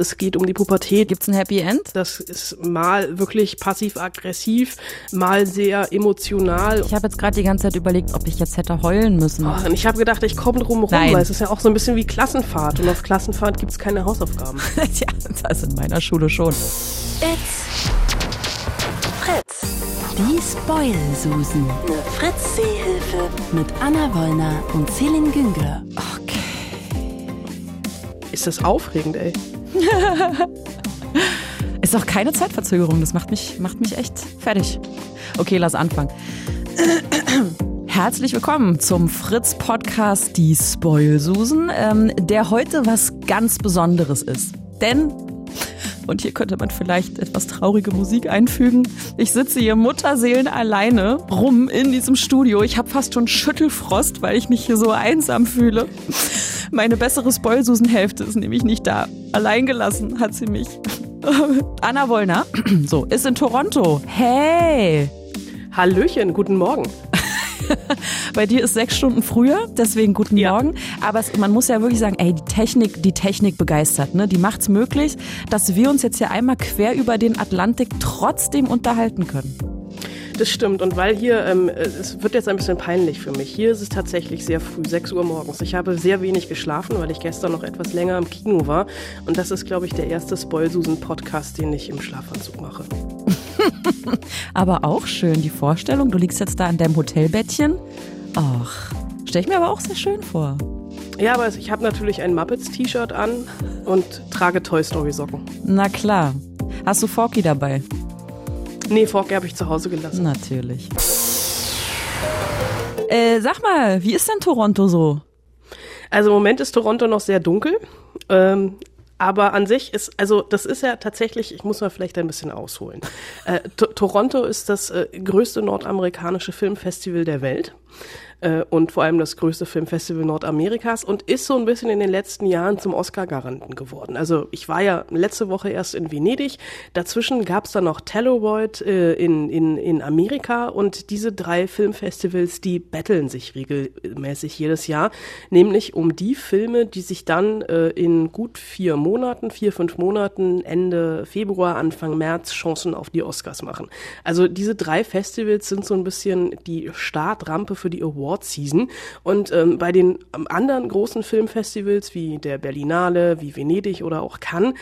Es geht um die Pubertät. Gibt's ein Happy End? Das ist mal wirklich passiv-aggressiv, mal sehr emotional. Ich habe jetzt gerade die ganze Zeit überlegt, ob ich jetzt hätte heulen müssen. Oh, und ich habe gedacht, ich komme drum rum, Nein. weil es ist ja auch so ein bisschen wie Klassenfahrt. Und auf Klassenfahrt gibt's keine Hausaufgaben. ja, das in meiner Schule schon. It's Fritz. Die Spoil-Susen. Eine Fritz-Seehilfe. Mit Anna Wollner und Celine Güngler. Ist das aufregend, ey? Ist auch keine Zeitverzögerung, das macht mich, macht mich echt fertig. Okay, lass anfangen. Herzlich willkommen zum Fritz-Podcast Die Spoil-Susen, ähm, der heute was ganz Besonderes ist. Denn, und hier könnte man vielleicht etwas traurige Musik einfügen, ich sitze hier Mutterseelen alleine rum in diesem Studio. Ich habe fast schon Schüttelfrost, weil ich mich hier so einsam fühle. Meine bessere Spoilsusen-Hälfte ist nämlich nicht da. Allein gelassen hat sie mich. Anna Wollner, so, ist in Toronto. Hey! Hallöchen, guten Morgen. Bei dir ist sechs Stunden früher, deswegen guten Ja. Morgen. Aber es, man muss ja wirklich sagen, ey, die Technik, die Technik begeistert, ne? Die macht's möglich, dass wir uns jetzt hier einmal quer über den Atlantik trotzdem unterhalten können. Das stimmt. Und weil hier, ähm, es wird jetzt ein bisschen peinlich für mich. Hier ist es tatsächlich sehr früh, 6 Uhr morgens. Ich habe sehr wenig geschlafen, weil ich gestern noch etwas länger im Kino war. Und das ist, glaube ich, der erste Spoilsusen-Podcast, den ich im Schlafanzug mache. Aber auch schön, die Vorstellung, du liegst jetzt da in deinem Hotelbettchen. Ach, stell ich mir aber auch sehr schön vor. Ja, aber ich habe natürlich ein Muppets-T-Shirt an und trage Toy Story-Socken. Na klar. Hast du Forky dabei? Nee, Forky habe ich zu Hause gelassen. Natürlich. Äh, sag mal, wie ist denn Toronto so? Also im Moment ist Toronto noch sehr dunkel. Ähm, aber an sich ist, also das ist ja tatsächlich, ich muss mal vielleicht ein bisschen ausholen. Äh, To- Toronto ist das äh, größte nordamerikanische Filmfestival der Welt äh, und vor allem das größte Filmfestival Nordamerikas und ist so ein bisschen in den letzten Jahren zum Oscar-Garanten geworden. Also ich war ja letzte Woche erst in Venedig, dazwischen gab es dann noch Telluride äh, in, in, in Amerika und diese drei Filmfestivals, die betteln sich regelmäßig jedes Jahr, nämlich um die Filme, die sich dann äh, in gut vier Monaten, vier, fünf Monaten, Ende Februar, Anfang März Chancen auf die Oscars machen. Also diese drei Festivals sind so ein bisschen die Startrampe für die Award-Season. Und ähm, bei den ähm, anderen großen Filmfestivals wie der Berlinale, wie Venedig oder auch Cannes,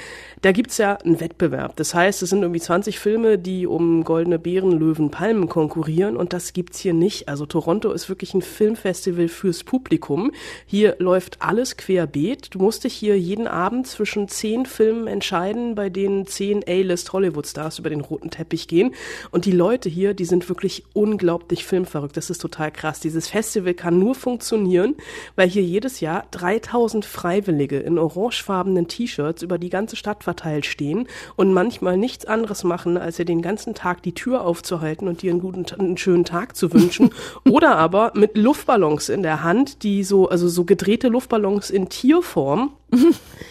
da gibt's ja einen Wettbewerb. Das heißt, es sind irgendwie 20 Filme, die um goldene Beeren, Löwen, Palmen konkurrieren und das gibt's hier nicht. Also Toronto ist wirklich ein Filmfestival fürs Publikum. Hier läuft alles querbeet. Du musst dich hier jeden Abend zwischen zehn Filmen entscheiden, bei denen zehn A-List Hollywood-Stars über den roten Teppich gehen. Und die Leute hier, die sind wirklich unglaublich filmverrückt. Das ist total krass. Dieses Festival kann nur funktionieren, weil hier jedes Jahr 3000 Freiwillige in orangefarbenen T-Shirts über die ganze Stadt verteilt stehen und manchmal nichts anderes machen, als ihr den ganzen Tag die Tür aufzuhalten und dir einen guten, einen schönen Tag zu wünschen. Oder aber mit Luftballons in der Hand, die so, also so gedrehte Luftballons in Tierform,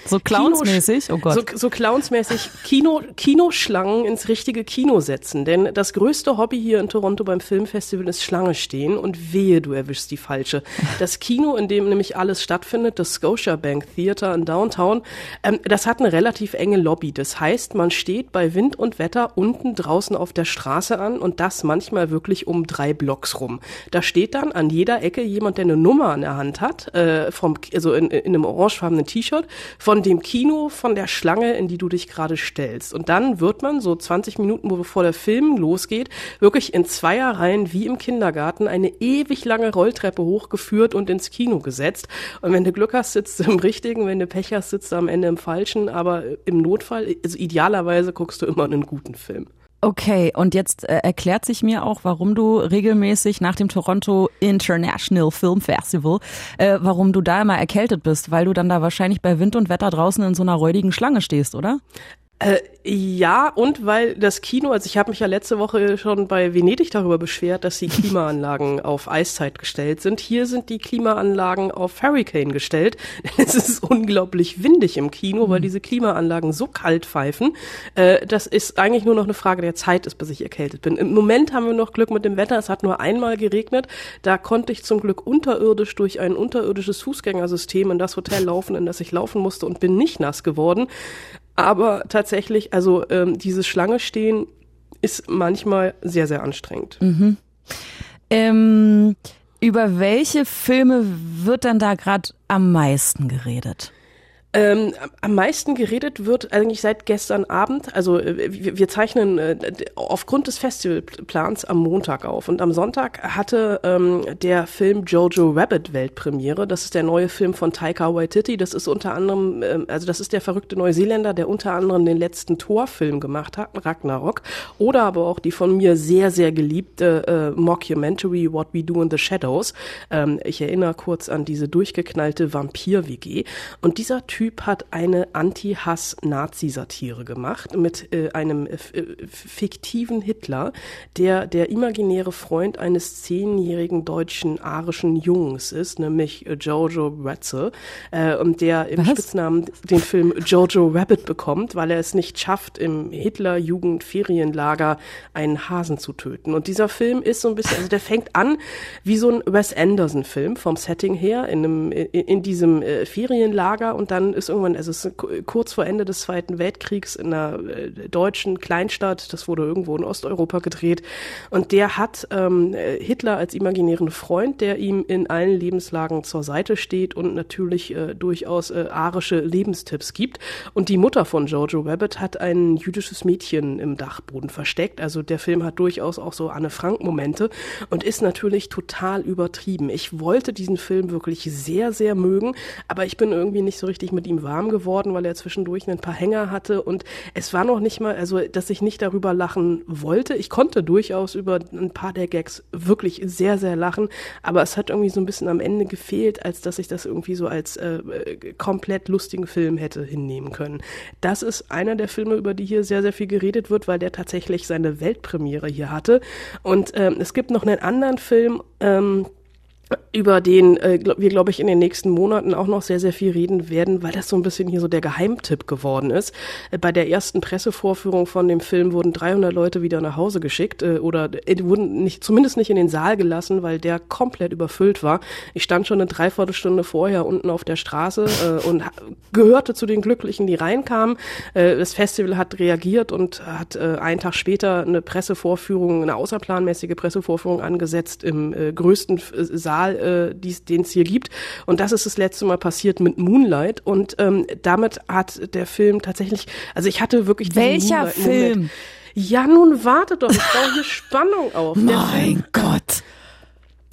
So clownsmäßig? Oh Gott. so, so clownsmäßig Kino, Kinoschlangen ins richtige Kino setzen. Denn das größte Hobby hier in Toronto beim Filmfestival ist Schlange stehen und wehe, du erwischst die falsche. Das Kino, in dem nämlich alles stattfindet, das Scotiabank Theater in Downtown, ähm, das hat eine relativ enge Lobby. Das heißt, man steht bei Wind und Wetter unten draußen auf der Straße an und das manchmal wirklich um drei Blocks rum. Da steht dann an jeder Ecke jemand, der eine Nummer an der Hand hat, äh, vom, also in, in einem orangefarbenen T-Shirt, von dem Kino, von der Schlange, in die du dich gerade stellst. Und dann wird man so 20 Minuten, bevor der Film losgeht, wirklich in Zweierreihen wie im Kindergarten eine ewig lange Rolltreppe hochgeführt und ins Kino gesetzt. Und wenn du Glück hast, sitzt du im richtigen, wenn du Pech hast, sitzt du am Ende im falschen. Aber im Notfall, also idealerweise guckst du immer einen guten Film. Okay, und jetzt äh, erklärt sich mir auch, warum du regelmäßig nach dem Toronto International Film Festival, äh, warum du da immer erkältet bist, weil du dann da wahrscheinlich bei Wind und Wetter draußen in so einer räudigen Schlange stehst, oder? Äh, ja, und weil das Kino, also ich habe mich ja letzte Woche schon bei Venedig darüber beschwert, dass die Klimaanlagen auf Eiszeit gestellt sind. Hier sind die Klimaanlagen auf Hurricane gestellt. Denn es ist unglaublich windig im Kino, weil diese Klimaanlagen so kalt pfeifen. Äh, das ist eigentlich nur noch eine Frage der Zeit, ist, bis ich erkältet bin. Im Moment haben wir noch Glück mit dem Wetter. Es hat nur einmal geregnet. Da konnte ich zum Glück unterirdisch durch ein unterirdisches Fußgängersystem in das Hotel laufen, in das ich laufen musste und bin nicht nass geworden. Aber tatsächlich, also ähm, dieses Schlange stehen ist manchmal sehr, sehr anstrengend. Mhm. Ähm, über welche Filme wird dann da gerade am meisten geredet? Ähm, am meisten geredet wird eigentlich seit gestern Abend. Also äh, wir, wir zeichnen äh, aufgrund des Festivalplans am Montag auf. Und am Sonntag hatte ähm, der Film Jojo Rabbit Weltpremiere. Das ist der neue Film von Taika Waititi. Das ist unter anderem, äh, also das ist der verrückte Neuseeländer, der unter anderem den letzten Torfilm gemacht hat, Ragnarok. Oder aber auch die von mir sehr, sehr geliebte äh, Mockumentary What We Do in the Shadows. Ähm, ich erinnere kurz an diese durchgeknallte Vampir-WG. Und dieser Typ Typ hat eine Anti-Hass-Nazi-Satire gemacht mit äh, einem äh, fiktiven Hitler, der der imaginäre Freund eines zehnjährigen deutschen arischen Jungs ist, nämlich äh, Jojo Ratze, äh, und der im Was? Spitznamen den Film Jojo Rabbit bekommt, weil er es nicht schafft, im Hitler-Jugend-Ferienlager einen Hasen zu töten. Und dieser Film ist so ein bisschen, also der fängt an wie so ein Wes Anderson-Film vom Setting her in, einem, in, in diesem äh, Ferienlager und dann ist irgendwann, also es kurz vor Ende des Zweiten Weltkriegs in einer äh, deutschen Kleinstadt, das wurde irgendwo in Osteuropa gedreht. Und der hat ähm, Hitler als imaginären Freund, der ihm in allen Lebenslagen zur Seite steht und natürlich äh, durchaus äh, arische Lebenstipps gibt. Und die Mutter von Jojo Rabbit hat ein jüdisches Mädchen im Dachboden versteckt. Also der Film hat durchaus auch so Anne Frank-Momente und ist natürlich total übertrieben. Ich wollte diesen Film wirklich sehr, sehr mögen, aber ich bin irgendwie nicht so richtig mit ihm warm geworden, weil er zwischendurch ein paar Hänger hatte und es war noch nicht mal, also dass ich nicht darüber lachen wollte. Ich konnte durchaus über ein paar der Gags wirklich sehr, sehr lachen, aber es hat irgendwie so ein bisschen am Ende gefehlt, als dass ich das irgendwie so als äh, komplett lustigen Film hätte hinnehmen können. Das ist einer der Filme, über die hier sehr, sehr viel geredet wird, weil der tatsächlich seine Weltpremiere hier hatte. Und ähm, es gibt noch einen anderen Film, ähm, über den äh, wir, glaube ich, in den nächsten Monaten auch noch sehr, sehr viel reden werden, weil das so ein bisschen hier so der Geheimtipp geworden ist. Äh, bei der ersten Pressevorführung von dem Film wurden 300 Leute wieder nach Hause geschickt äh, oder äh, wurden nicht, zumindest nicht in den Saal gelassen, weil der komplett überfüllt war. Ich stand schon eine Dreiviertelstunde vorher unten auf der Straße äh, und gehörte zu den Glücklichen, die reinkamen. Äh, das Festival hat reagiert und hat äh, einen Tag später eine Pressevorführung, eine außerplanmäßige Pressevorführung angesetzt im äh, größten äh, Saal Skandal, äh, den es hier gibt. Und das ist das letzte Mal passiert mit Moonlight. Und ähm, damit hat der Film tatsächlich, also ich hatte wirklich Welcher Film? Ja, nun warte doch, ich baue hier Spannung auf. mein Gott.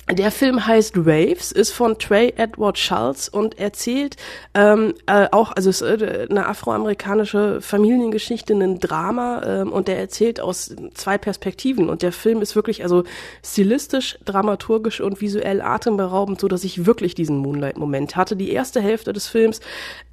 Der Film heißt Waves, ist von Trey Edward Schultz und erzählt ähm, äh, auch, also es ist äh, eine afroamerikanische Familiengeschichte, ein Drama ähm, und der erzählt aus zwei Perspektiven und der Film ist wirklich also stilistisch, dramaturgisch und visuell atemberaubend, so dass ich wirklich diesen Moonlight-Moment hatte. Die erste Hälfte des Films,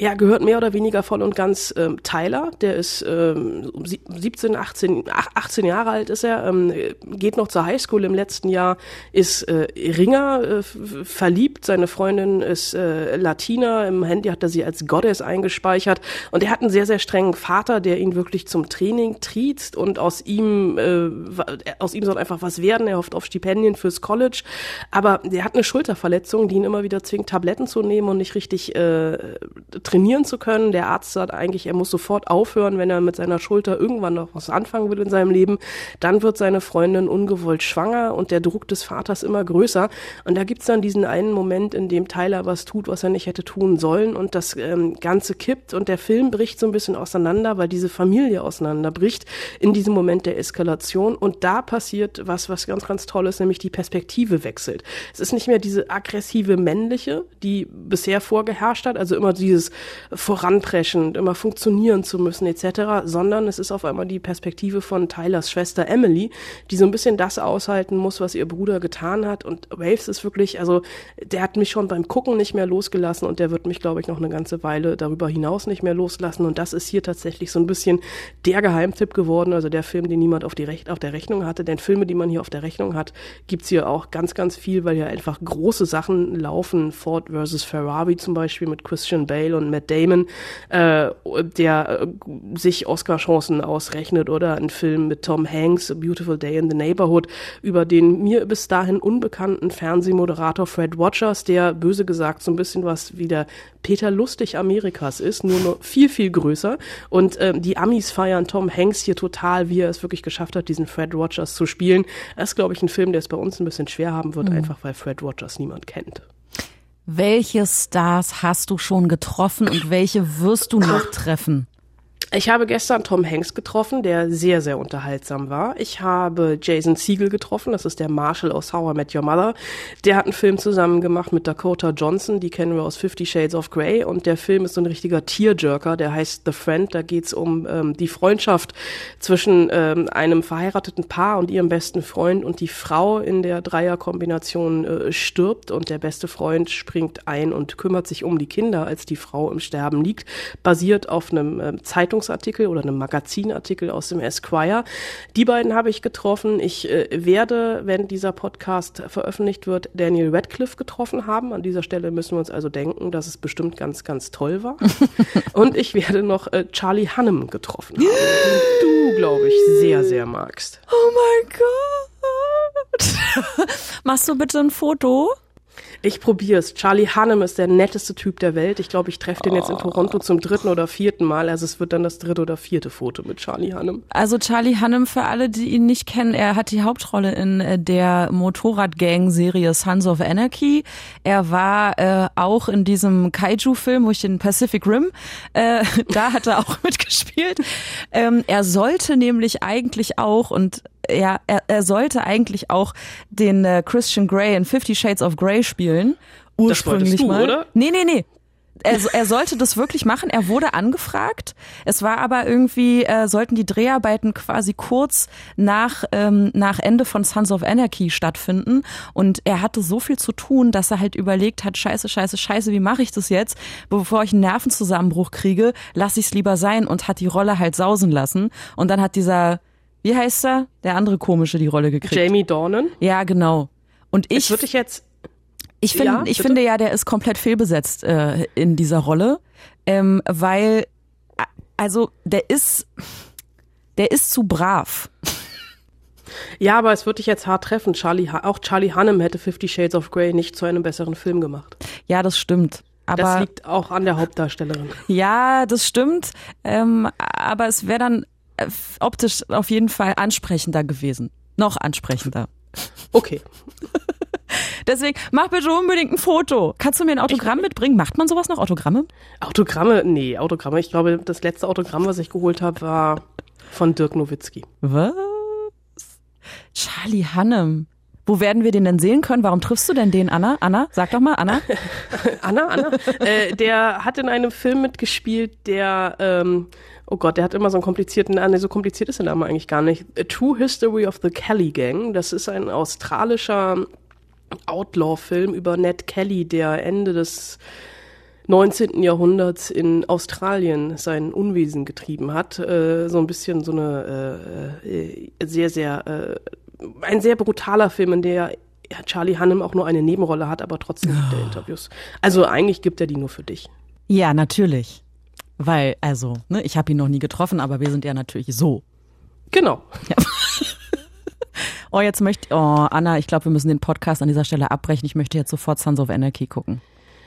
ja, gehört mehr oder weniger voll und ganz ähm, Tyler, der ist ähm, 17, 18, 18 Jahre alt ist er, ähm, geht noch zur Highschool im letzten Jahr, ist äh, Ringer äh, verliebt. Seine Freundin ist äh, Latina. Im Handy hat er sie als Goddess eingespeichert. Und er hat einen sehr, sehr strengen Vater, der ihn wirklich zum Training triezt und aus ihm, äh, aus ihm soll einfach was werden. Er hofft auf Stipendien fürs College. Aber der hat eine Schulterverletzung, die ihn immer wieder zwingt, Tabletten zu nehmen und nicht richtig äh, trainieren zu können. Der Arzt sagt eigentlich, er muss sofort aufhören, wenn er mit seiner Schulter irgendwann noch was anfangen will in seinem Leben. Dann wird seine Freundin ungewollt schwanger und der Druck des Vaters immer größer größer. Und da gibt's dann diesen einen Moment, in dem Tyler was tut, was er nicht hätte tun sollen und das ähm, Ganze kippt und der Film bricht so ein bisschen auseinander, weil diese Familie auseinanderbricht in diesem Moment der Eskalation und da passiert was, was ganz, ganz toll ist, nämlich die Perspektive wechselt. Es ist nicht mehr diese aggressive männliche, die bisher vorgeherrscht hat, also immer dieses voranpreschen, immer funktionieren zu müssen etc., sondern es ist auf einmal die Perspektive von Tylers Schwester Emily, die so ein bisschen das aushalten muss, was ihr Bruder getan hat und Waves ist wirklich, also der hat mich schon beim Gucken nicht mehr losgelassen und der wird mich, glaube ich, noch eine ganze Weile darüber hinaus nicht mehr loslassen. Und das ist hier tatsächlich so ein bisschen der Geheimtipp geworden, also der Film, den niemand auf, die Rech auf der Rechnung hatte. Denn Filme, die man hier auf der Rechnung hat, gibt's hier auch ganz, ganz viel, weil ja einfach große Sachen laufen. Ford versus Ferrari zum Beispiel mit Christian Bale und Matt Damon, äh, der äh, sich Oscar-Chancen ausrechnet oder ein Film mit Tom Hanks, A Beautiful Day in the Neighborhood, über den mir bis dahin unbekannt bekannten Fernsehmoderator Fred Watchers, der böse gesagt so ein bisschen was wie der Peter Lustig Amerikas ist, nur noch viel, viel größer. Und ähm, die Amis feiern Tom Hanks hier total, wie er es wirklich geschafft hat, diesen Fred Watchers zu spielen. Das ist, glaube ich, ein Film, der es bei uns ein bisschen schwer haben wird, mhm. einfach weil Fred Watchers niemand kennt. Welche Stars hast du schon getroffen und welche wirst du noch treffen? Ich habe gestern Tom Hanks getroffen, der sehr, sehr unterhaltsam war. Ich habe Jason Siegel getroffen, das ist der Marshall aus How I Met Your Mother. Der hat einen Film zusammen gemacht mit Dakota Johnson, die kennen wir aus Fifty Shades of Grey. Und der Film ist so ein richtiger Tearjerker, der heißt The Friend. Da geht's um ähm, die Freundschaft zwischen ähm, einem verheirateten Paar und ihrem besten Freund und die Frau in der Dreierkombination äh, stirbt und der beste Freund springt ein und kümmert sich um die Kinder, als die Frau im Sterben liegt, basiert auf einem äh, Zeitungs Zeitungsartikel oder einem Magazinartikel aus dem Esquire. Die beiden habe ich getroffen. Ich äh, werde, wenn dieser Podcast veröffentlicht wird, Daniel Radcliffe getroffen haben. An dieser Stelle müssen wir uns also denken, dass es bestimmt ganz, ganz toll war. Und ich werde noch äh, Charlie Hannem getroffen haben, den du, glaube ich, sehr, sehr magst. Oh mein Gott. Machst du bitte ein Foto? Ich probier's. Charlie Hannem ist der netteste Typ der Welt. Ich glaube, ich treffe den jetzt in Toronto zum dritten oder vierten Mal. Also es wird dann das dritte oder vierte Foto mit Charlie Hannem. Also Charlie Hannem, für alle, die ihn nicht kennen, er hat die Hauptrolle in äh, der Motorradgang-Serie Sons of Anarchy. Er war äh, auch in diesem Kaiju-Film, wo ich den Pacific Rim, äh, da hat er auch mitgespielt. Ähm, er sollte nämlich eigentlich auch, und ja, er, er sollte eigentlich auch den äh, Christian Grey in Fifty Shades of Grey spielen. Ursprünglich du, mal. Oder? Nee, nee, nee. Er, er sollte das wirklich machen. Er wurde angefragt. Es war aber irgendwie, äh, sollten die Dreharbeiten quasi kurz nach, ähm, nach Ende von Sons of Anarchy stattfinden. Und er hatte so viel zu tun, dass er halt überlegt hat, scheiße, scheiße, scheiße, wie mache ich das jetzt? Bevor ich einen Nervenzusammenbruch kriege, lasse ich es lieber sein und hat die Rolle halt sausen lassen. Und dann hat dieser wie heißt er? Der andere komische die Rolle gekriegt. Jamie Dornan. Ja, genau. Und ich. würde ich jetzt. Ich finde, ja, ich finde ja, der ist komplett fehlbesetzt äh, in dieser Rolle, ähm, weil also der ist, der ist zu brav. Ja, aber es würde dich jetzt hart treffen. Charlie, auch Charlie Hannem hätte Fifty Shades of Grey nicht zu einem besseren Film gemacht. Ja, das stimmt. Aber das liegt auch an der Hauptdarstellerin. Ja, das stimmt. Ähm, aber es wäre dann optisch auf jeden Fall ansprechender gewesen. Noch ansprechender. Okay. Deswegen, mach bitte unbedingt ein Foto. Kannst du mir ein Autogramm ich, mitbringen? Macht man sowas noch, Autogramme? Autogramme? Nee, Autogramme. Ich glaube, das letzte Autogramm, was ich geholt habe, war von Dirk Nowitzki. Was? Charlie Hannem. Wo werden wir den denn sehen können? Warum triffst du denn den, Anna? Anna, sag doch mal, Anna. Anna, Anna. äh, der hat in einem Film mitgespielt, der ähm, oh Gott, der hat immer so einen komplizierten Namen, so kompliziert ist der Name eigentlich gar nicht. A True History of the Kelly Gang. Das ist ein australischer Outlaw-Film über Ned Kelly, der Ende des 19. Jahrhunderts in Australien sein Unwesen getrieben hat. Äh, so ein bisschen so eine äh, äh sehr, sehr, äh, ein sehr brutaler Film, in der Charlie Hannem auch nur eine Nebenrolle hat, aber trotzdem gibt er ah. Interviews. Also eigentlich gibt er die nur für dich. Ja, natürlich. Weil, also, ne, ich habe ihn noch nie getroffen, aber wir sind ja natürlich so. Genau. Ja. oh, jetzt möchte, oh, Anna, ich glaube, wir müssen den Podcast an dieser Stelle abbrechen. Ich möchte jetzt sofort Sons of Anarchy gucken.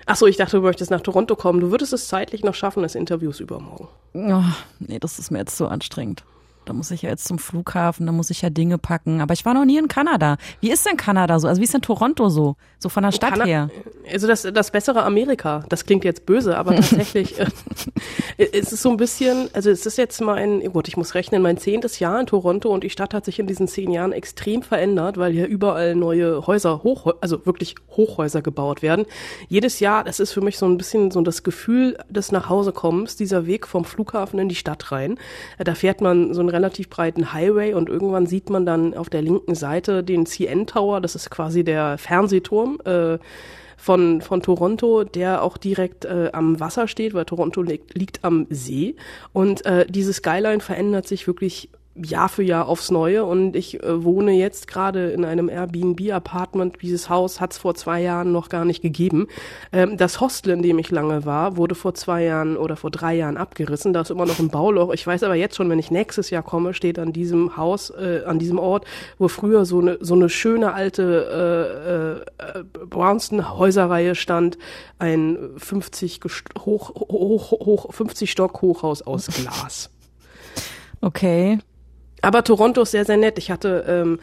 Ach so, ich dachte, du möchtest nach Toronto kommen. Du würdest es zeitlich noch schaffen, das Interviews übermorgen. Oh, nee, das ist mir jetzt so anstrengend. Da muss ich ja jetzt zum Flughafen, da muss ich ja Dinge packen. Aber ich war noch nie in Kanada. Wie ist denn Kanada so? Also wie ist denn Toronto so? So von der Stadt Kana her? Also das, das bessere Amerika. Das klingt jetzt böse, aber tatsächlich äh, es ist so ein bisschen, also es ist jetzt mein, gut, ich muss rechnen, mein zehntes Jahr in Toronto und die Stadt hat sich in diesen zehn Jahren extrem verändert, weil hier überall neue Häuser, hoch, also wirklich Hochhäuser gebaut werden. Jedes Jahr, das ist für mich so ein bisschen so das Gefühl des Nachhausekommens, dieser Weg vom Flughafen in die Stadt rein. Da fährt man so ein relativ breiten Highway und irgendwann sieht man dann auf der linken Seite den CN Tower, das ist quasi der Fernsehturm äh, von, von Toronto, der auch direkt äh, am Wasser steht, weil Toronto liegt, liegt am See. Und äh, diese Skyline verändert sich wirklich Jahr für Jahr aufs Neue und ich äh, wohne jetzt gerade in einem Airbnb-Apartment. Dieses Haus hat es vor zwei Jahren noch gar nicht gegeben. Ähm, das Hostel, in dem ich lange war, wurde vor zwei Jahren oder vor drei Jahren abgerissen. Da ist immer noch ein Bauloch. Ich weiß aber jetzt schon, wenn ich nächstes Jahr komme, steht an diesem Haus, äh, an diesem Ort, wo früher so eine so eine schöne alte äh, äh, Brownston-Häuserreihe stand, ein 50 hoch, hoch, hoch 50 Stock Hochhaus aus Glas. Okay. Aber Toronto ist sehr, sehr nett. Ich hatte ähm,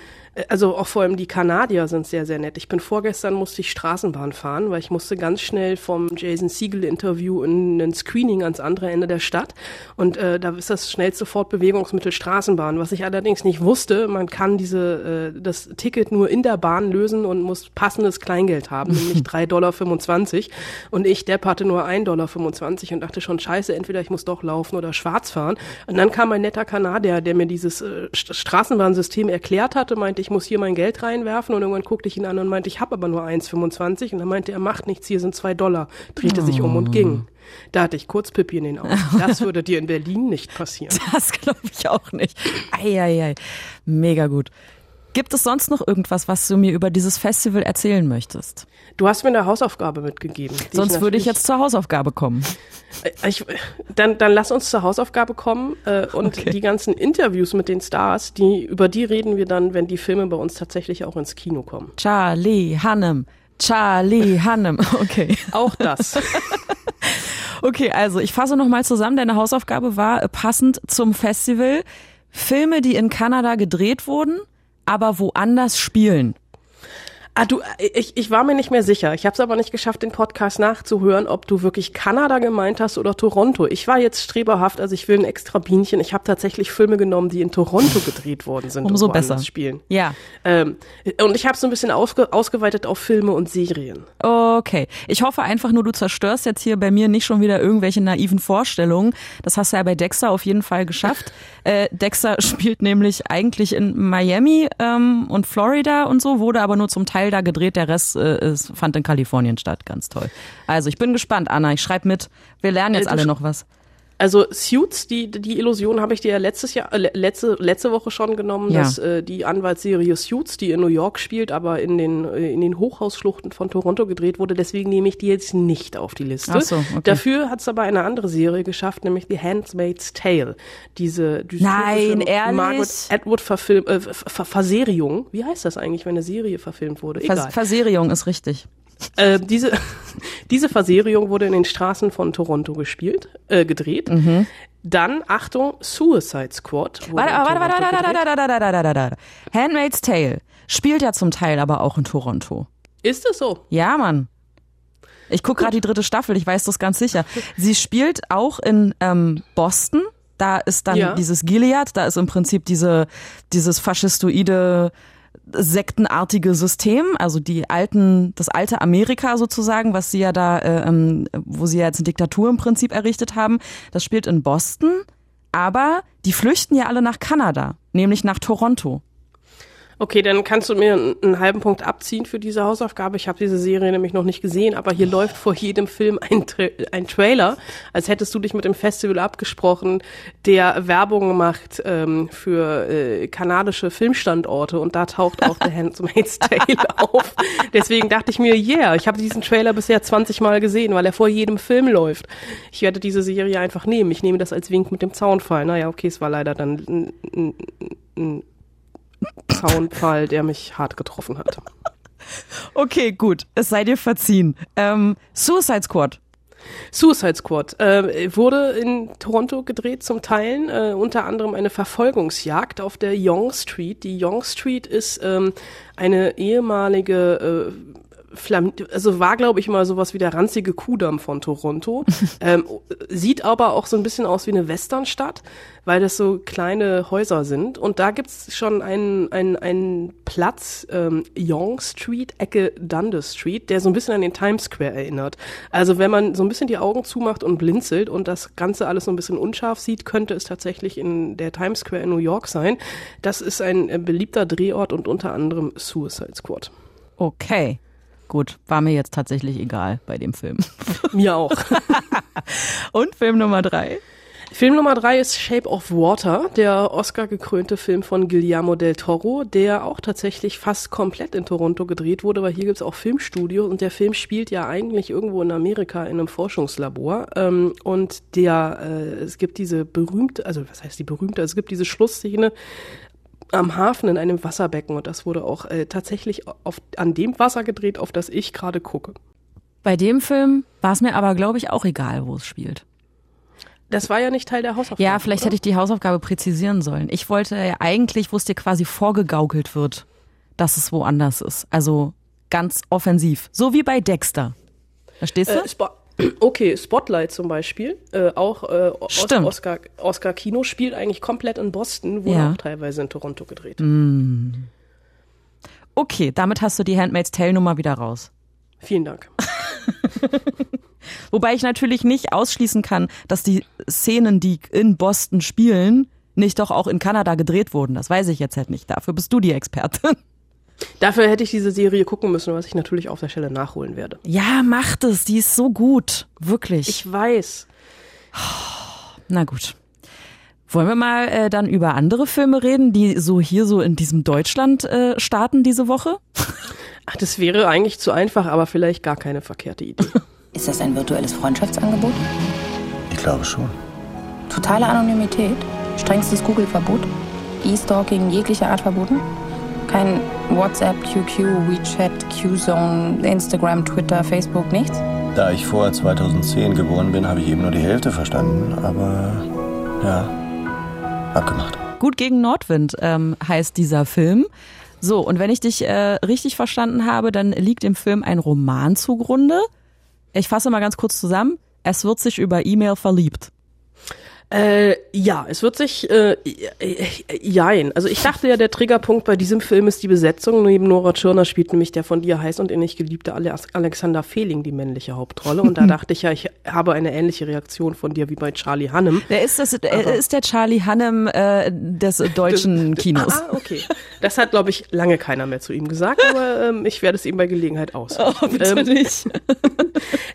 also auch vor allem die Kanadier sind sehr, sehr nett. Ich bin vorgestern musste ich Straßenbahn fahren, weil ich musste ganz schnell vom Jason Siegel Interview in ein Screening ans andere Ende der Stadt. Und äh, da ist das schnellste Fortbewegungsmittel Straßenbahn. Was ich allerdings nicht wusste, man kann diese, äh, das Ticket nur in der Bahn lösen und muss passendes Kleingeld haben, nämlich 3,25 Dollar. Und ich, Depp, hatte nur 1,25 Dollar und dachte schon, scheiße, entweder ich muss doch laufen oder schwarz fahren. Und dann kam ein netter Kanadier, der mir dieses äh, Straßenbahnsystem erklärt hatte, meinte, ich muss hier mein Geld reinwerfen und irgendwann guckte ich ihn an und meinte, ich habe aber nur 1,25 und dann meinte er, macht nichts, hier sind zwei Dollar, drehte oh. sich um und ging. Da hatte ich kurz Pippi in den Augen. Das würde dir in Berlin nicht passieren. Das glaube ich auch nicht. Eieiei. Mega gut. Gibt es sonst noch irgendwas, was du mir über dieses Festival erzählen möchtest? Du hast mir eine Hausaufgabe mitgegeben. Sonst ich würde ich jetzt zur Hausaufgabe kommen. Äh, ich, dann, dann lass uns zur Hausaufgabe kommen äh, und okay. die ganzen Interviews mit den Stars, die über die reden wir dann, wenn die Filme bei uns tatsächlich auch ins Kino kommen. Charlie Hannem, Charlie Hannem, okay. Auch das. okay, also ich fasse nochmal zusammen. Deine Hausaufgabe war äh, passend zum Festival Filme, die in Kanada gedreht wurden aber woanders spielen. Ah, du, ich, ich war mir nicht mehr sicher. Ich habe es aber nicht geschafft, den Podcast nachzuhören, ob du wirklich Kanada gemeint hast oder Toronto. Ich war jetzt streberhaft, also ich will ein extra Bienchen. Ich habe tatsächlich Filme genommen, die in Toronto gedreht worden sind. Umso besser. Spielen. Ja. Ähm, und ich habe so ein bisschen ausge, ausgeweitet auf Filme und Serien. Okay. Ich hoffe einfach nur, du zerstörst jetzt hier bei mir nicht schon wieder irgendwelche naiven Vorstellungen. Das hast du ja bei Dexter auf jeden Fall geschafft. äh, Dexter spielt nämlich eigentlich in Miami ähm, und Florida und so, wurde aber nur zum Teil Teil da gedreht, der Rest äh, ist, fand in Kalifornien statt. Ganz toll. Also ich bin gespannt, Anna. Ich schreibe mit. Wir lernen jetzt äh, alle noch was. Also Suits, die, die Illusion habe ich dir ja letztes Jahr, äh, letzte, letzte Woche schon genommen, ja. dass äh, die Anwaltsserie Suits, die in New York spielt, aber in den, äh, in den Hochhausschluchten von Toronto gedreht wurde. Deswegen nehme ich die jetzt nicht auf die Liste. Ach so, okay. Dafür hat es aber eine andere Serie geschafft, nämlich The Handmaid's Tale. Diese Nein, ehrlich? Margaret Atwood Verfilm, äh, Verserierung. Wie heißt das eigentlich, wenn eine Serie verfilmt wurde? Egal. Verserierung ist richtig. Äh, diese, diese Verserierung wurde in den Straßen von Toronto gespielt, äh, gedreht. Mhm. Dann, Achtung, Suicide Squad. Warte, warte, warte, warte, warte, warte, warte, warte, warte. Handmaid's Tale spielt ja zum Teil aber auch in Toronto. Ist es so? Ja, Mann. Ich gucke gerade die dritte Staffel, ich weiß das ganz sicher. Sie spielt auch in ähm, Boston. Da ist dann ja. dieses Gilead, da ist im Prinzip diese, dieses faschistoide sektenartige System, also die alten, das alte Amerika sozusagen, was sie ja da, äh, ähm, wo sie ja jetzt eine Diktatur im Prinzip errichtet haben, das spielt in Boston, aber die flüchten ja alle nach Kanada, nämlich nach Toronto. Okay, dann kannst du mir einen halben Punkt abziehen für diese Hausaufgabe. Ich habe diese Serie nämlich noch nicht gesehen, aber hier läuft vor jedem Film ein, Tra ein Trailer, als hättest du dich mit dem Festival abgesprochen, der Werbung macht ähm, für äh, kanadische Filmstandorte und da taucht auch The Handmaid's Tale auf. Deswegen dachte ich mir, yeah, ich habe diesen Trailer bisher 20 Mal gesehen, weil er vor jedem Film läuft. Ich werde diese Serie einfach nehmen. Ich nehme das als Wink mit dem Zaunfall. Naja, okay, es war leider dann ein, ein Zaunfall, der mich hart getroffen hat. Okay, gut. Es sei dir verziehen. Ähm, Suicide Squad. Suicide Squad äh, wurde in Toronto gedreht zum Teil, äh, unter anderem eine Verfolgungsjagd auf der Yonge Street. Die Yonge Street ist ähm, eine ehemalige äh, Flam also war, glaube ich, mal sowas wie der ranzige Kudamm von Toronto. ähm, sieht aber auch so ein bisschen aus wie eine Westernstadt, weil das so kleine Häuser sind. Und da gibt's schon einen, einen, einen Platz, ähm, Yonge Street, Ecke Dundas Street, der so ein bisschen an den Times Square erinnert. Also wenn man so ein bisschen die Augen zumacht und blinzelt und das Ganze alles so ein bisschen unscharf sieht, könnte es tatsächlich in der Times Square in New York sein. Das ist ein äh, beliebter Drehort und unter anderem Suicide Squad. Okay. Gut, war mir jetzt tatsächlich egal bei dem Film. Mir auch. Und Film Nummer drei? Film Nummer drei ist Shape of Water, der Oscar-gekrönte Film von Guillermo del Toro, der auch tatsächlich fast komplett in Toronto gedreht wurde, weil hier gibt's auch Filmstudios und der Film spielt ja eigentlich irgendwo in Amerika in einem Forschungslabor. Ähm, und der, äh, es gibt diese berühmte, also was heißt die berühmte, es gibt diese Schlussszene, am Hafen in einem Wasserbecken und das wurde auch äh, tatsächlich auf, an dem Wasser gedreht, auf das ich gerade gucke. Bei dem Film war es mir aber, glaube ich, auch egal, wo es spielt. Das war ja nicht Teil der Hausaufgabe. Ja, vielleicht oder? hätte ich die Hausaufgabe präzisieren sollen. Ich wollte ja eigentlich, wo es dir quasi vorgegaukelt wird, dass es woanders ist. Also ganz offensiv. So wie bei Dexter. Verstehst du? Äh, okay, Spotlight zum Beispiel, äh, auch äh, Os. Oscar, Oscar Kino spielt eigentlich komplett in Boston, wurde Ja. auch teilweise in Toronto gedreht. Okay, damit hast du die Handmaid's Tale Nummer wieder raus. Vielen Dank. Wobei ich natürlich nicht ausschließen kann, dass die Szenen, die in Boston spielen, nicht doch auch in Kanada gedreht wurden. Das weiß ich jetzt halt nicht. Dafür bist du die Expertin. Dafür hätte ich diese Serie gucken müssen, was ich natürlich auf der Stelle nachholen werde. Ja, macht es. Die ist so gut. Wirklich. Ich weiß. Na gut. Wollen wir mal äh, dann über andere Filme reden, die so hier so in diesem Deutschland äh, starten diese Woche? Ach, das wäre eigentlich zu einfach, aber vielleicht gar keine verkehrte Idee. Ist das ein virtuelles Freundschaftsangebot? Ich glaube schon. Totale Anonymität? Strengstes Google-Verbot? E-Stalking jeglicher Art verboten? Kein WhatsApp, QQ, WeChat, Qzone, Instagram, Twitter, Facebook, nichts? Da ich vor 2010 geboren bin, habe ich eben nur die Hälfte verstanden. Aber ja, abgemacht. Gut gegen Nordwind ähm, heißt dieser Film. So, und wenn ich dich äh, richtig verstanden habe, dann liegt dem Film ein Roman zugrunde. Ich fasse mal ganz kurz zusammen. Es wird sich über E-Mail verliebt. Äh, ja, es wird sich, äh, äh, jein. Also ich dachte ja, der Triggerpunkt bei diesem Film ist die Besetzung. Neben Nora Tschirner spielt nämlich der von dir heiß und innig geliebte Ale- Alexander Fehling die männliche Hauptrolle. Und da dachte ich ja, ich habe eine ähnliche Reaktion von dir wie bei Charlie Hannem. Der ist, das, er ist der Charlie Hannem äh, des deutschen Kinos. Ah, okay. Das hat, glaube ich, lange keiner mehr zu ihm gesagt, aber ähm, ich werde es ihm bei Gelegenheit aus. Oh, bitte Ähm, nicht.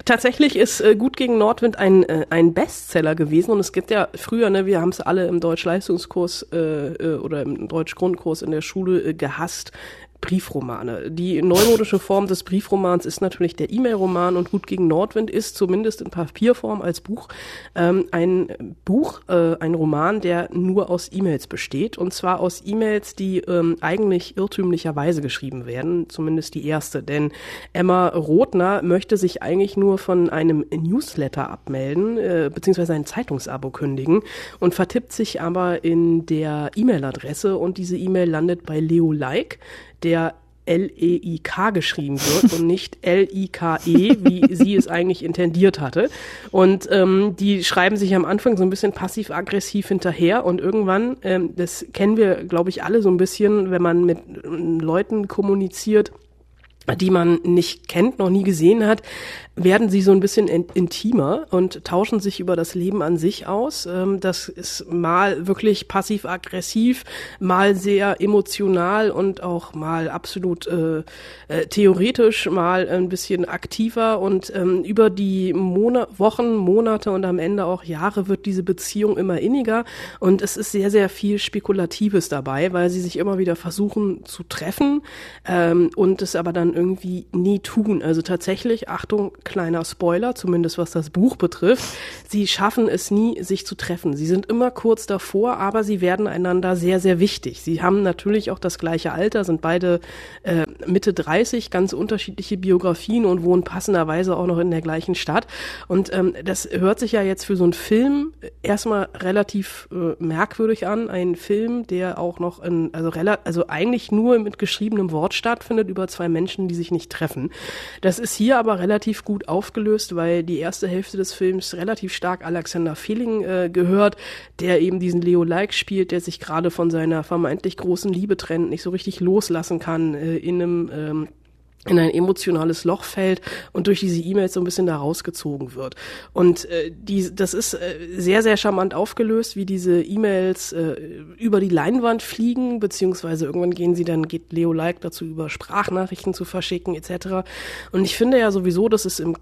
Tatsächlich ist äh, Gut gegen Nordwind ein, äh, ein Bestseller gewesen und es gibt ja früher, ne, wir haben es alle im Deutsch-Leistungskurs äh, äh, oder im Deutsch-Grundkurs in der Schule äh, gehasst. Briefromane. Die neumodische Form des Briefromans ist natürlich der E-Mail-Roman und Gut gegen Nordwind ist zumindest in Papierform als Buch ähm, ein Buch, äh, ein Roman, der nur aus E-Mails besteht. Und zwar aus E-Mails, die ähm, eigentlich irrtümlicherweise geschrieben werden, zumindest die erste, denn Emma Rothner möchte sich eigentlich nur von einem Newsletter abmelden, äh, beziehungsweise ein Zeitungsabo kündigen und vertippt sich aber in der E-Mail-Adresse. Und diese E-Mail landet bei Leo Like, der L-E-I-K geschrieben wird und nicht L-I-K-E, wie sie es eigentlich intendiert hatte. Und ähm, die schreiben sich am Anfang so ein bisschen passiv-aggressiv hinterher und irgendwann, ähm, das kennen wir, glaube ich, alle so ein bisschen, wenn man mit ähm, Leuten kommuniziert, die man nicht kennt, noch nie gesehen hat, werden sie so ein bisschen in, intimer und tauschen sich über das Leben an sich aus. Ähm, das ist mal wirklich passiv-aggressiv, mal sehr emotional und auch mal absolut äh, äh, theoretisch, mal ein bisschen aktiver und ähm, über die Mona Wochen, Monate und am Ende auch Jahre wird diese Beziehung immer inniger und es ist sehr, sehr viel Spekulatives dabei, weil sie sich immer wieder versuchen zu treffen ähm, und es aber dann irgendwie nie tun. Also tatsächlich, Achtung, kleiner Spoiler, zumindest was das Buch betrifft, sie schaffen es nie, sich zu treffen. Sie sind immer kurz davor, aber sie werden einander sehr, sehr wichtig. Sie haben natürlich auch das gleiche Alter, sind beide äh, Mitte 30, ganz unterschiedliche Biografien und wohnen passenderweise auch noch in der gleichen Stadt. Und ähm, das hört sich ja jetzt für so einen Film erstmal relativ äh, merkwürdig an. Ein Film, der auch noch in, also, also eigentlich nur mit geschriebenem Wort stattfindet über zwei Menschen, die sich nicht treffen. Das ist hier aber relativ gut aufgelöst, weil die erste Hälfte des Films relativ stark Alexander Feeling äh, gehört, der eben diesen Leo Like spielt, der sich gerade von seiner vermeintlich großen Liebe trennt, nicht so richtig loslassen kann, äh, in einem ähm, in ein emotionales Loch fällt und durch diese E-Mails so ein bisschen da rausgezogen wird. Und äh, die, das ist äh, sehr, sehr charmant aufgelöst, wie diese E-Mails äh, über die Leinwand fliegen, beziehungsweise irgendwann gehen sie dann, geht Leo Like dazu über, Sprachnachrichten zu verschicken, etc. Und ich finde ja sowieso, dass es im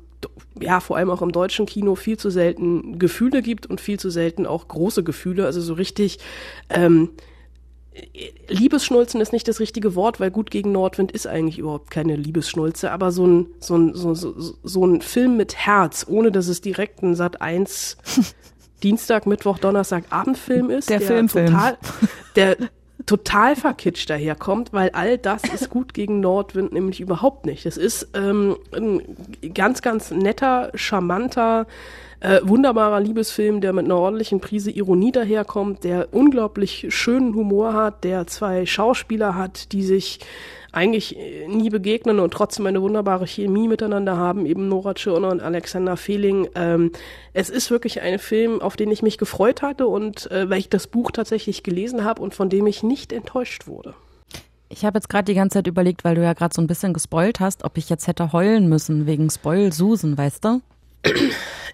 ja, vor allem auch im deutschen Kino viel zu selten Gefühle gibt und viel zu selten auch große Gefühle. Also so richtig ähm, Liebesschnulzen ist nicht das richtige Wort, weil gut gegen Nordwind ist eigentlich überhaupt keine Liebesschnulze, aber so ein, so ein, so, so, so ein Film mit Herz, ohne dass es direkt ein Sat 1 Dienstag, Mittwoch, Donnerstag Abendfilm ist. Der, der Filmfilm. Total, der total verkitscht daherkommt, weil all das ist gut gegen Nordwind nämlich überhaupt nicht. Es ist ähm, ein ganz, ganz netter, charmanter, äh, wunderbarer Liebesfilm, der mit einer ordentlichen Prise Ironie daherkommt, der unglaublich schönen Humor hat, der zwei Schauspieler hat, die sich eigentlich äh, nie begegnen und trotzdem eine wunderbare Chemie miteinander haben, eben Nora Tschirner und Alexander Fehling. Ähm, es ist wirklich ein Film, auf den ich mich gefreut hatte und äh, weil ich das Buch tatsächlich gelesen habe und von dem ich nicht enttäuscht wurde. Ich habe jetzt gerade die ganze Zeit überlegt, weil du ja gerade so ein bisschen gespoilt hast, ob ich jetzt hätte heulen müssen wegen Spoil Susan, weißt du?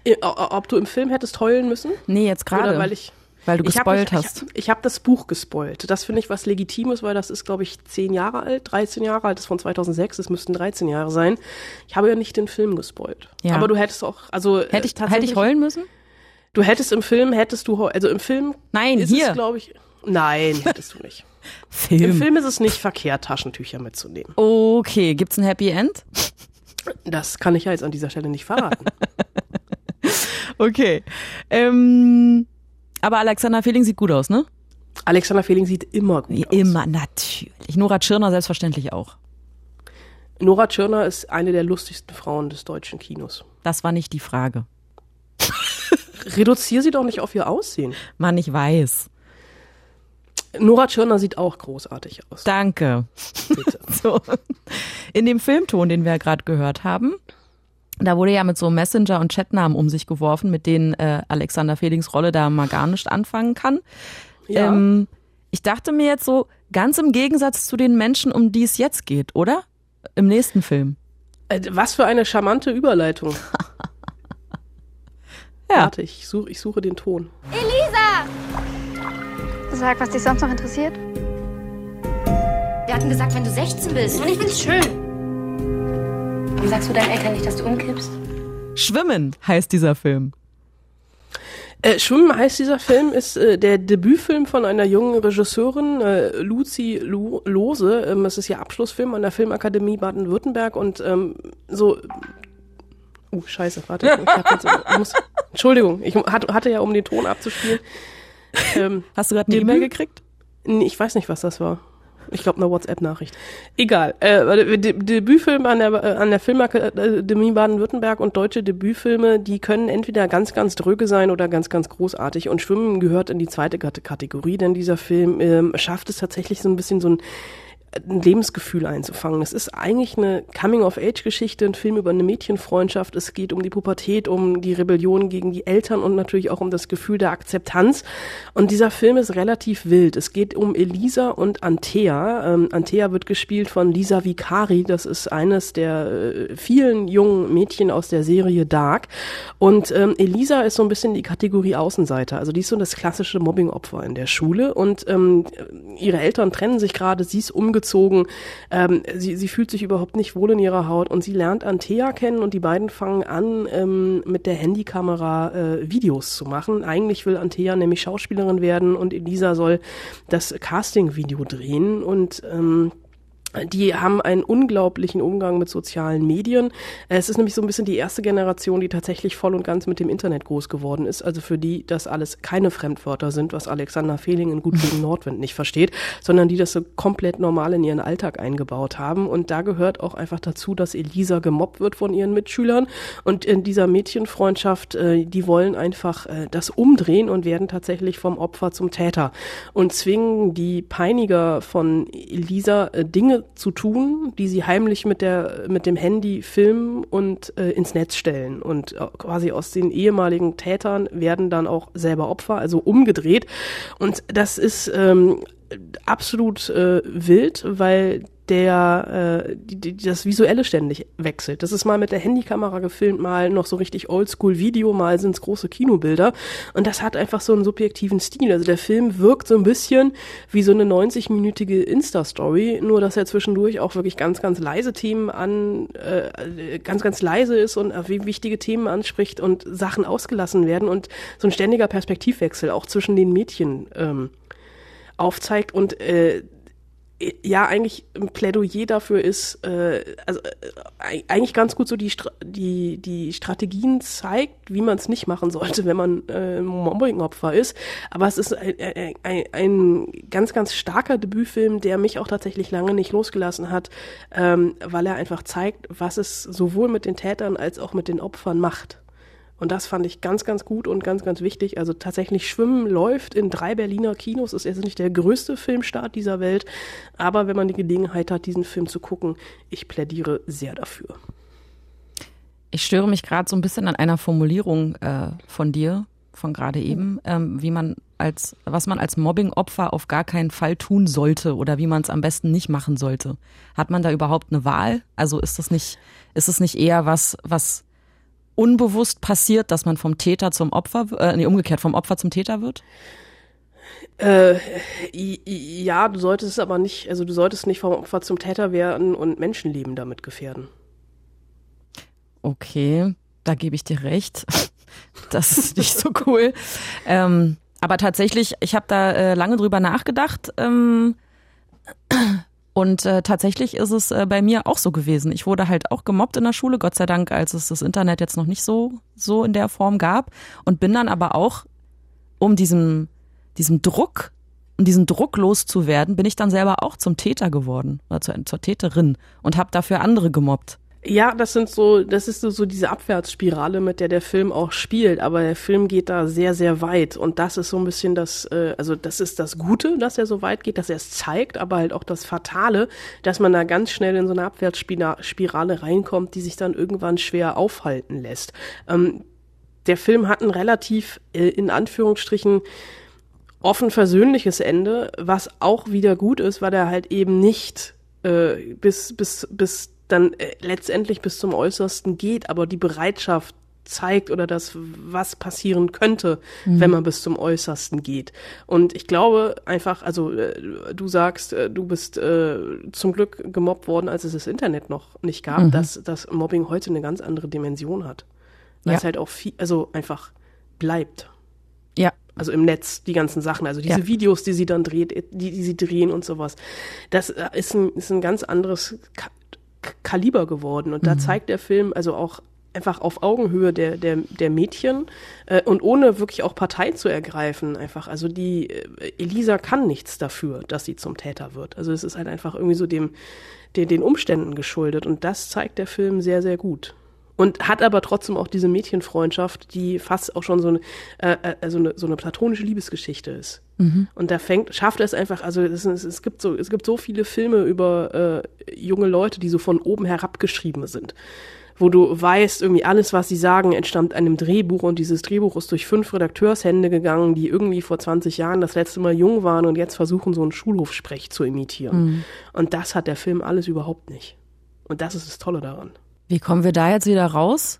Äh, ob du im Film hättest heulen müssen? Nee, jetzt gerade. weil ich weil du gespoilt ich hab, hast. Ich, ich, habe das Buch gespoilt. Das finde ich was Legitimes, weil das ist, glaube ich, zehn Jahre alt, 13 Jahre alt, das ist von 2006, das müssten 13 Jahre sein. Ich habe ja nicht den Film gespoilt. Ja. Aber du hättest auch, also äh, hätte ich, hätte ich heulen müssen? Du hättest im Film, hättest du, also im Film Nein, ist hier. es, glaube ich, nein, hättest du nicht. Film. Im Film ist es nicht verkehrt, Taschentücher mitzunehmen. Okay, gibt's ein Happy End? Das kann ich ja jetzt an dieser Stelle nicht verraten. okay. Ähm, aber Alexander Fehling sieht gut aus, ne? Alexander Fehling sieht immer gut Wie aus. Immer, natürlich. Nora Tschirner selbstverständlich auch. Nora Tschirner ist eine der lustigsten Frauen des deutschen Kinos. Das war nicht die Frage. Reduziere sie doch nicht auf ihr Aussehen. Mann, ich weiß. Nora Tschirner sieht auch großartig aus. Danke. Bitte. So. In dem Filmton, den wir ja gerade gehört haben, da wurde ja mit so Messenger- und Chatnamen um sich geworfen, mit denen äh, Alexander Felings Rolle da mal gar nicht anfangen kann. Ja. Ähm, ich dachte mir jetzt so, ganz im Gegensatz zu den Menschen, um die es jetzt geht, oder? Im nächsten Film. Äh, Was für eine charmante Überleitung. Ja. Warte, ich suche, ich suche den Ton. Sag, was dich sonst noch interessiert. Wir hatten gesagt, wenn du 16 bist. Und ich find's schön. Warum sagst du deinen Eltern nicht, dass du umkippst? Schwimmen heißt dieser Film. Äh, Schwimmen heißt dieser Film, ist äh, der Debütfilm von einer jungen Regisseurin, äh, Luzi Lu Lose. Ähm, es ist ihr Abschlussfilm an der Filmakademie Baden-Württemberg und ähm, so. Uh, scheiße, warte. Ich hab jetzt, ich muss, Entschuldigung, ich hatte ja, um den Ton abzuspielen. Ähm, Hast du gerade eine? E-Mail gekriegt? Nee, ich weiß nicht, was das war. Ich glaube, eine WhatsApp-Nachricht. Egal. Äh, De Debütfilm an der, äh, an der Filmakademie Baden-Württemberg und deutsche Debütfilme, die können entweder ganz, ganz dröge sein oder ganz, ganz großartig. Und Schwimmen gehört in die zweite Kate- Kategorie, denn dieser Film ähm, schafft es tatsächlich so ein bisschen so ein ein Lebensgefühl einzufangen. Es ist eigentlich eine Coming-of-Age-Geschichte, ein Film über eine Mädchenfreundschaft. Es geht um die Pubertät, um die Rebellion gegen die Eltern und natürlich auch um das Gefühl der Akzeptanz. Und dieser Film ist relativ wild. Es geht um Elisa und Antea. Ähm, Antea wird gespielt von Lisa Vicari. Das ist eines der äh, vielen jungen Mädchen aus der Serie Dark. Und ähm, Elisa ist so ein bisschen die Kategorie Außenseiter. Also die ist so das klassische Mobbing-Opfer in der Schule. Und ähm, ihre Eltern trennen sich gerade. Sie ist umgezogen. Ähm, sie, sie fühlt sich überhaupt nicht wohl in ihrer Haut. Und sie lernt Antea kennen und die beiden fangen an, ähm, mit der Handykamera äh, Videos zu machen. Eigentlich will Antea nämlich Schauspielerin werden und Elisa soll das Casting-Video drehen. Und ähm, die haben einen unglaublichen Umgang mit sozialen Medien. Es ist nämlich so ein bisschen die erste Generation, die tatsächlich voll und ganz mit dem Internet groß geworden ist. Also für die das alles keine Fremdwörter sind, was Alexander Fehling in Gut gegen Nordwind nicht versteht, sondern die das so komplett normal in ihren Alltag eingebaut haben. Und da gehört auch einfach dazu, dass Elisa gemobbt wird von ihren Mitschülern. Und in dieser Mädchenfreundschaft, äh, die wollen einfach äh, das umdrehen und werden tatsächlich vom Opfer zum Täter und zwingen die Peiniger von Elisa äh, Zu tun, die sie heimlich mit der mit dem Handy filmen und äh, ins Netz stellen. Und äh, quasi aus den ehemaligen Tätern werden dann auch selber Opfer, also umgedreht. Und das ist ähm, absolut äh, wild, weil der äh, die, die, das Visuelle ständig wechselt. Das ist mal mit der Handykamera gefilmt, mal noch so richtig Oldschool-Video, mal sind es große Kinobilder. Und das hat einfach so einen subjektiven Stil. Also der Film wirkt so ein bisschen wie so eine 90-minütige Insta-Story, nur dass er zwischendurch auch wirklich ganz, ganz leise Themen an, äh, ganz, ganz leise ist und äh, wichtige Themen anspricht und Sachen ausgelassen werden und so ein ständiger Perspektivwechsel auch zwischen den Mädchen ähm, aufzeigt und äh, ja eigentlich ein Plädoyer dafür ist, äh, also äh, eigentlich ganz gut so die, Stra die, die Strategien zeigt, wie man es nicht machen sollte, wenn man äh, Mobbing-Opfer ist. Aber es ist ein, ein, ein ganz, ganz starker Debütfilm, der mich auch tatsächlich lange nicht losgelassen hat, ähm, weil er einfach zeigt, was es sowohl mit den Tätern als auch mit den Opfern macht. Und das fand ich ganz, ganz gut und ganz, ganz wichtig. Also tatsächlich Schwimmen läuft in drei Berliner Kinos. Ist jetzt nicht der größte Filmstart dieser Welt. Aber wenn man die Gelegenheit hat, diesen Film zu gucken, ich plädiere sehr dafür. Ich störe mich gerade so ein bisschen an einer Formulierung äh, von dir, von gerade eben, ähm, wie man als, was man als Mobbing-Opfer auf gar keinen Fall tun sollte oder wie man es am besten nicht machen sollte. Hat man da überhaupt eine Wahl? Also ist das nicht, ist es nicht eher was, was unbewusst passiert, dass man vom Täter zum Opfer, äh, nee, umgekehrt vom Opfer zum Täter wird? Äh, ja, du solltest es aber nicht, also du solltest nicht vom Opfer zum Täter werden und Menschenleben damit gefährden. Okay, da gebe ich dir recht. Das ist nicht so cool. ähm, aber tatsächlich, ich habe da äh, lange drüber nachgedacht. Ähm, und äh, tatsächlich ist es äh, bei mir auch so gewesen. Ich wurde halt auch gemobbt in der Schule, Gott sei Dank, als es das Internet jetzt noch nicht so, so in der Form gab. Und bin dann aber auch, um diesem, diesem Druck, um diesen Druck loszuwerden, bin ich dann selber auch zum Täter geworden oder zur, zur Täterin und habe dafür andere gemobbt. Ja, das sind so, das ist so, diese Abwärtsspirale, mit der der Film auch spielt. Aber der Film geht da sehr, sehr weit. Und das ist so ein bisschen das, äh, also das ist das Gute, dass er so weit geht, dass er es zeigt, aber halt auch das Fatale, dass man da ganz schnell in so eine Abwärtsspirale reinkommt, die sich dann irgendwann schwer aufhalten lässt. Ähm, der Film hat ein relativ, äh, in Anführungsstrichen, offen versöhnliches Ende, was auch wieder gut ist, weil er halt eben nicht äh, bis, bis, bis dann äh, letztendlich bis zum Äußersten geht, aber die Bereitschaft zeigt oder das, was passieren könnte, mhm. wenn man bis zum Äußersten geht. Und ich glaube einfach, also äh, du sagst, äh, du bist äh, zum Glück gemobbt worden, als es das Internet noch nicht gab, mhm. dass das Mobbing heute eine ganz andere Dimension hat. Weil ja. es halt auch viel, also einfach bleibt. Ja. Also im Netz, die ganzen Sachen, also diese ja. Videos, die sie dann dreht, die, die sie drehen und sowas. Das äh, ist ein, ist ein ganz anderes Kaliber geworden. Und da mhm. zeigt der Film also auch einfach auf Augenhöhe der, der, der Mädchen äh, und ohne wirklich auch Partei zu ergreifen. Einfach, also die äh, Elisa kann nichts dafür, dass sie zum Täter wird. Also es ist halt einfach irgendwie so dem, den, den Umständen geschuldet. Und das zeigt der Film sehr, sehr gut. Und hat aber trotzdem auch diese Mädchenfreundschaft, die fast auch schon so eine, äh, äh also eine, so eine platonische Liebesgeschichte ist. Mhm. Und da fängt, schafft er es einfach, also es, es, gibt so, es gibt so viele Filme über äh, junge Leute, die so von oben herab geschrieben sind. Wo du weißt, irgendwie alles, was sie sagen, entstammt einem Drehbuch und dieses Drehbuch ist durch fünf Redakteurshände gegangen, die irgendwie vor 20 Jahren das letzte Mal jung waren und jetzt versuchen, so einen Schulhofsprech zu imitieren. Mhm. Und das hat der Film alles überhaupt nicht. Und das ist das Tolle daran. Wie kommen wir da jetzt wieder raus?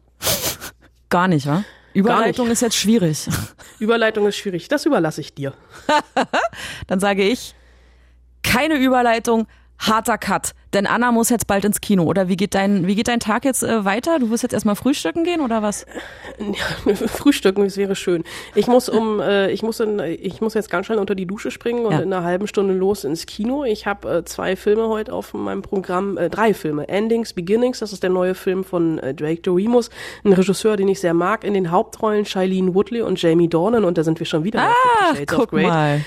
Gar nicht, wa? Überleitung nicht. ist jetzt schwierig. Überleitung ist schwierig. Das überlasse ich dir. Dann sage ich, keine Überleitung, harter Cut. Denn Anna muss jetzt bald ins Kino. Oder wie geht dein, wie geht dein Tag jetzt äh, weiter? Du wirst jetzt erstmal frühstücken gehen oder was? Ja, frühstücken, das wäre schön. Ich muss um, äh, ich muss in, ich muss jetzt ganz schnell unter die Dusche springen und ja. in einer halben Stunde los ins Kino. Ich habe äh, zwei Filme heute auf meinem Programm, äh, drei Filme. Endings, Beginnings, das ist der neue Film von äh, Drake Doremus, ein Regisseur, den ich sehr mag. In den Hauptrollen Shailene Woodley und Jamie Dornan und da sind wir schon wieder. Ah, guck mal.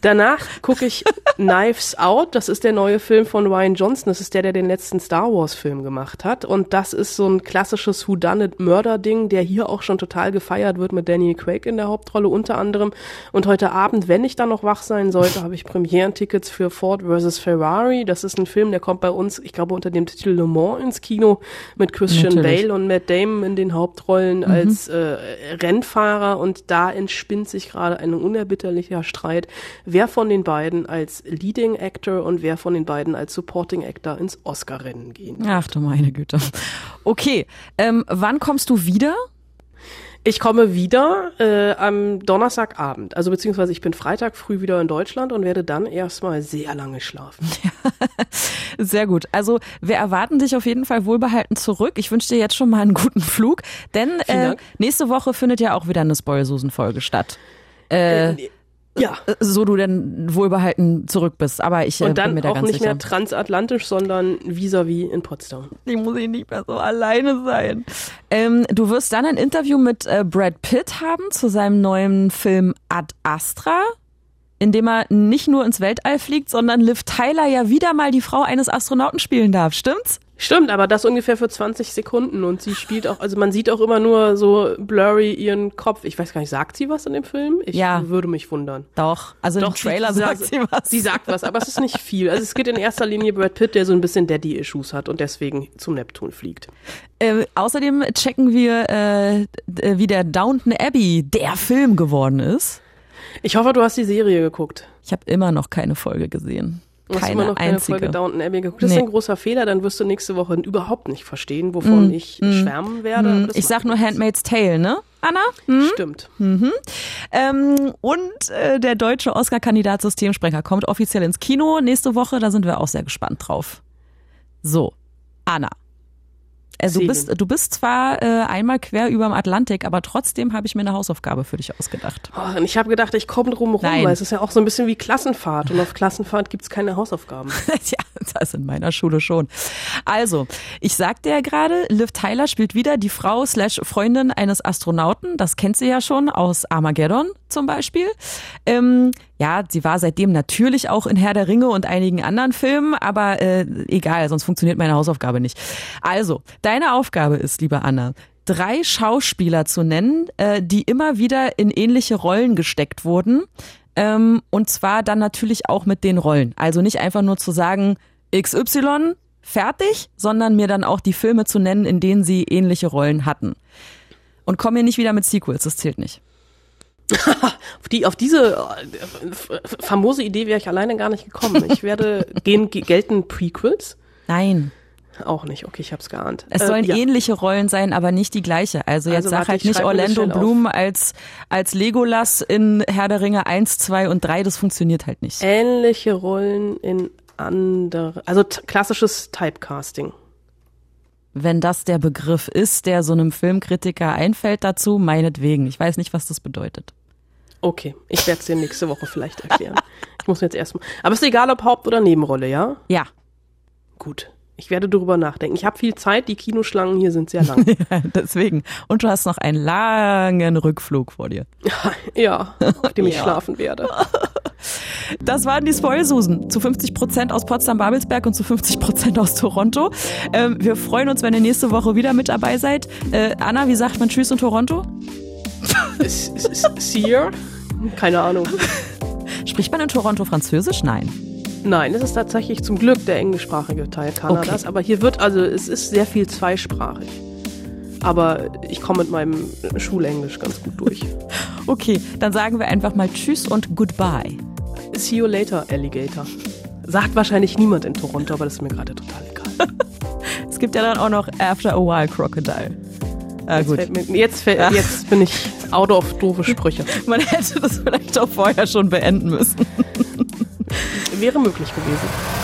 Danach gucke ich Knives Out, das ist der neue Film von Ryan Johnson. Das ist der, der den letzten Star Wars Film gemacht hat. Und das ist so ein klassisches Whodunit-Murder-Ding, der hier auch schon total gefeiert wird mit Daniel Craig in der Hauptrolle unter anderem. Und heute Abend, wenn ich dann noch wach sein sollte, habe ich Premierentickets für Ford vs. Ferrari. Das ist ein Film, der kommt bei uns, ich glaube, unter dem Titel Le Mans ins Kino mit Christian Natürlich. Bale und Matt Damon in den Hauptrollen mhm. als äh, Rennfahrer. Und da entspinnt sich gerade ein unerbitterlicher Streit wer von den beiden als Leading Actor und wer von den beiden als Supporting Actor ins Oscar-Rennen gehen. Ach du meine Güte. Okay, ähm, wann kommst du wieder? Ich komme wieder äh, am Donnerstagabend, also beziehungsweise ich bin Freitag früh wieder in Deutschland und werde dann erstmal sehr lange schlafen. Sehr gut. Also wir erwarten dich auf jeden Fall wohlbehalten zurück. Ich wünsche dir jetzt schon mal einen guten Flug, denn äh, nächste Woche findet ja auch wieder eine Spoilsusen-Folge statt. Äh, ja. So du denn wohlbehalten zurück bist. Aber ich äh, Und dann bin mir da auch ganz nicht sicher. mehr transatlantisch, sondern vis-à-vis in Potsdam. Ich muss ich nicht mehr so alleine sein. Ähm, du wirst dann ein Interview mit äh, Brad Pitt haben zu seinem neuen Film Ad Astra, in dem er nicht nur ins Weltall fliegt, sondern Liv Tyler ja wieder mal die Frau eines Astronauten spielen darf. Stimmt's? Stimmt, aber das ungefähr für 20 Sekunden und sie spielt auch, also man sieht auch immer nur so blurry ihren Kopf. Ich weiß gar nicht, sagt sie was in dem Film? Ich Ja. würde mich wundern. Doch. Also Doch, im Trailer sie, sagt sie was. Sie sagt was, aber es ist nicht viel. Also es geht in erster Linie Brad Pitt, der so ein bisschen Daddy-Issues hat und deswegen zum Neptun fliegt. Äh, außerdem checken wir, äh, wie der Downton Abbey der Film geworden ist. Ich hoffe, du hast die Serie geguckt. Ich habe immer noch keine Folge gesehen. Du hast Keine immer noch keine einzige. Folge Downton Abbey geguckt. Das Nee. ist ein großer Fehler, dann wirst du nächste Woche überhaupt nicht verstehen, wovon ich schwärmen werde. das Ich sag nur. Handmaid's Tale, ne? Anna? Hm? Stimmt. Ähm, und äh, der deutsche Oscar-Kandidat Systemsprecher kommt offiziell ins Kino nächste Woche. Da sind wir auch sehr gespannt drauf. So, Anna. Also du bist, du bist zwar äh, einmal quer über dem Atlantik, aber trotzdem habe ich mir eine Hausaufgabe für dich ausgedacht. Oh, und ich habe gedacht, ich komme drum rum, Nein. weil es ist ja auch so ein bisschen wie Klassenfahrt und auf Klassenfahrt gibt's keine Hausaufgaben. ja, das in meiner Schule schon. Also, ich sagte ja gerade, Liv Tyler spielt wieder die Frau slash Freundin eines Astronauten. Das kennt sie ja schon aus Armageddon zum Beispiel. Ähm, ja, sie war seitdem natürlich auch in Herr der Ringe und einigen anderen Filmen, aber äh, egal, sonst funktioniert meine Hausaufgabe nicht. Also, deine Aufgabe ist, liebe Anna, drei Schauspieler zu nennen, äh, die immer wieder in ähnliche Rollen gesteckt wurden. Ähm, und zwar dann natürlich auch mit den Rollen. Also nicht einfach nur zu sagen, XY, fertig, sondern mir dann auch die Filme zu nennen, in denen sie ähnliche Rollen hatten. Und komm mir nicht wieder mit Sequels, das zählt nicht. Auf, die, auf diese äh, famose Idee wäre ich alleine gar nicht gekommen. Ich werde, gehen, gelten Prequels? Nein, Auch nicht, okay, ich hab's geahnt. es Äh, sollen ja. ähnliche Rollen sein, aber nicht die gleiche. Also jetzt Also sag warte, halt ich nicht Orlando auf. Bloom als, als Legolas in Herr der Ringe 1, 2 und 3, das funktioniert halt nicht. Ähnliche Rollen in andere, also klassisches Typecasting. Wenn das der Begriff ist, der so einem Filmkritiker einfällt dazu, meinetwegen. Ich weiß nicht, was das bedeutet. Okay, ich werde es dir nächste Woche vielleicht erklären. ich muss mir jetzt erstmal. Aber ist egal, ob Haupt- oder Nebenrolle, ja? Ja, Gut. Ich werde darüber nachdenken. Ich habe viel Zeit, die Kinoschlangen hier sind sehr lang. deswegen. Und du hast noch einen langen Rückflug vor dir. ja, auf dem ich Ja. schlafen werde. Das waren die Spoilsusen. Zu 50 Prozent aus Potsdam-Babelsberg und zu 50 Prozent aus Toronto. Ähm, wir freuen uns, wenn ihr nächste Woche wieder mit dabei seid. Äh, Anna, wie sagt man Tschüss in Toronto? S- s- Seer? Keine Ahnung. Spricht man in Toronto Französisch? Nein. Nein, es ist tatsächlich zum Glück der englischsprachige Teil Kanadas. Aber hier wird, also es ist sehr viel zweisprachig. Aber ich komme mit meinem Schulenglisch ganz gut durch. Okay, dann sagen wir einfach mal Tschüss und Goodbye. See you later, Alligator. Sagt wahrscheinlich niemand in Toronto, aber das ist mir gerade total egal. Es gibt ja dann auch noch After a While Crocodile. Ah, gut. Fällt mir, jetzt, fällt, jetzt bin ich out of doofe Sprüche. Man hätte das vielleicht auch vorher schon beenden müssen. Wäre möglich gewesen.